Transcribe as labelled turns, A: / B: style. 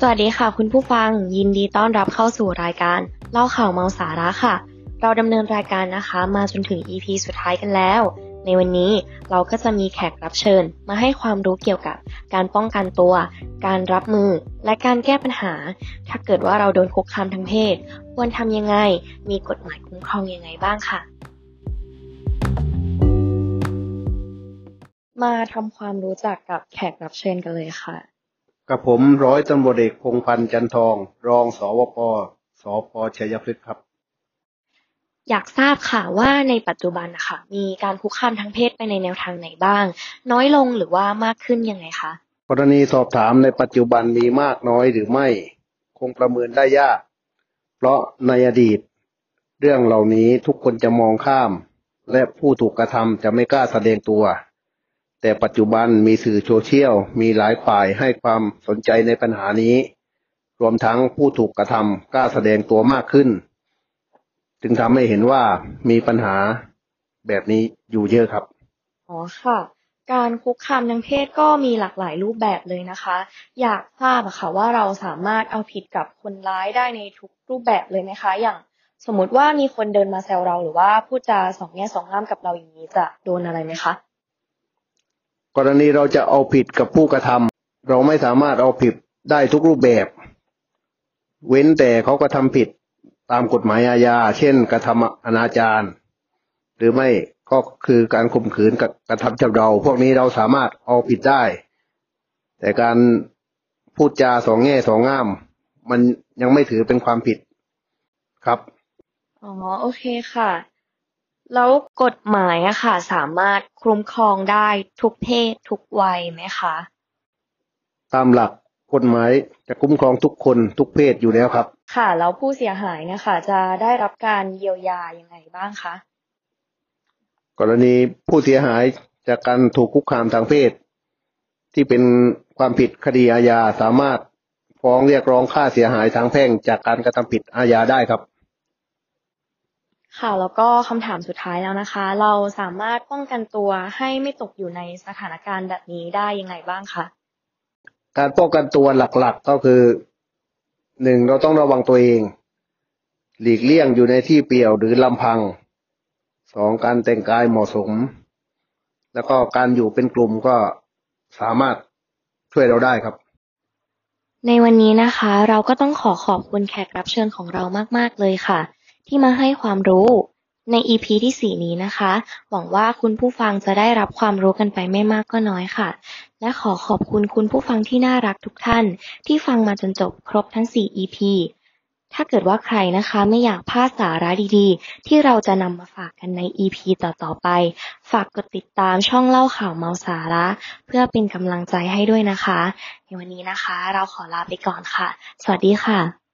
A: สวัสดีค่ะ คุณผู้ฟังยินดีต้อนรับเข้าสู่รายการเล่าข่าวเมาสาระค่ะ เราดำเนินรายการนะคะ มาจนถึง EP สุดท้ายกันแล้ว ในวันนี้เราก็จะมีแขกรับเชิญ มาให้ความรู้เกี่ยวกับการป้องกันตัว การรับมือ และการแก้ปัญหา ถ้าเกิดว่าเราโดนคุกคามทางเพศ ควรทำยังไง มีกฎหมายคุ้มครองยังไงบ้างค่ะ มาทำความรู้จักกับแขกรับเชิญกันเลยค่ะ
B: กับผมร้อยตำรวจเอกพงพันธ์จันทอง รองสวปสพชัยพฤกษ์ครับ
A: อยากทราบค่ะว่าในปัจจุบันนะคะมีการคุกคามทางเพศไปในแนวทางไหนบ้าง น้อยลงหรือว่ามากขึ้นยังไงคะ
B: กรณีสอบถามในปัจจุบันมีมากน้อยหรือไม่ คงประเมินได้ยาก เพราะในอดีต เรื่องเหล่านี้ทุกคนจะมองข้าม และผู้ถูกกระทำจะไม่กล้าแสดงตัว แต่ปัจจุบันมีสื่อโซเชียลมีหลายฝ่ายให้ความสนใจในปัญหานี้ รวมทั้งผู้ถูกกระทำกล้าแสดงตัวมากขึ้น จึงทำให้เห็นว่ามีปัญหาแบบนี้อยู่เยอะครับ
A: อ๋อค่ะ การคุกคามทางเพศก็มีหลากหลายรูปแบบเลยนะคะ อยากทราบอะค่ะว่าเราสามารถเอาผิดกับคนร้ายได้ในทุกรูปแบบเลยไหมคะ อย่างสมมติว่ามีคนเดินมาแซวเราหรือว่าพูดจาสองแง่สองงามกับเราอย่างนี้จะโดนอะไรไหมคะ
B: กรณีเราจะเอาผิดกับผู้กระทำเราไม่สามารถเอาผิดได้ทุกรูปแบบ เว้นแต่เขากระทำผิดตามกฎหมายอาญา เช่น กระทำอนาจารหรือไม่ก็คือการข่มขืนกับกระทำจำเรา พวกนี้เราสามารถเอาผิดได้ แต่การพูดจาสองแง่สองง่าม มันยังไม่ถือเป็นความผิดครับ
A: อ๋อ โอเคค่ะ แล้วกฎหมายอะค่ะ สามารถคุ้มครองได้ทุกเพศทุกวัยไหมคะ
B: ตามหลักกฎหมายจะคุ้มครองทุกคนทุกเพศอยู่แล้วครับ
A: ค่ะแล้วผู้เสียหายเนะคะจะได้รับการเยียวยายังไงบ้างคะ
B: กรณีผู้เสียหายจากการถูกคุกคามทางเพศ ที่เป็นความผิดคดีอาญาสามารถฟ้องเรียกร้องค่าเสียหายทางแพ่งจากการกระทำผิดอาญาได้ครับ
A: ค่ะแล้วก็คำถามสุดท้ายแล้วนะคะ เราสามารถป้องกันตัวให้ไม่ตกอยู่ในสถานการณ์แบบนี้ได้ยังไงบ้างคะ
B: การป้องกันตัวหลักๆก็คือหนึ่งเราต้องระวังตัวเอง หลีกเลี่ยงอยู่ในที่เปี่ยวหรือลำพังสองการแต่งกายเหมาะสม แล้วก็การอยู่เป็นกลุ่มก็สามารถช่วยเราได้ครับ
A: ในวันนี้นะคะ เราก็ต้องขอขอบคุณแขกรับเชิญของเรามาก ๆ เลยค่ะ ที่มาให้ความรู้ ใน EP ที่ 4 นี้นะคะ หวังว่าคุณผู้ฟังจะได้รับความรู้กันไปไม่มากก็น้อยค่ะ และขอขอบคุณคุณผู้ฟังที่น่ารักทุกท่าน ที่ฟังมาจนจบครบทั้ง 4 EP ถ้าเกิดว่าใครนะคะไม่อยากพลาดสาระดีๆ ที่เราจะนำมาฝากกันใน EP ต่อๆไป ฝากกดติดตามช่องเล่าข่าวเมาสาระ เพื่อเป็นกำลังใจให้ด้วยนะคะ ในวันนี้นะคะ เราขอลาไปก่อนค่ะ สวัสดีค่ะ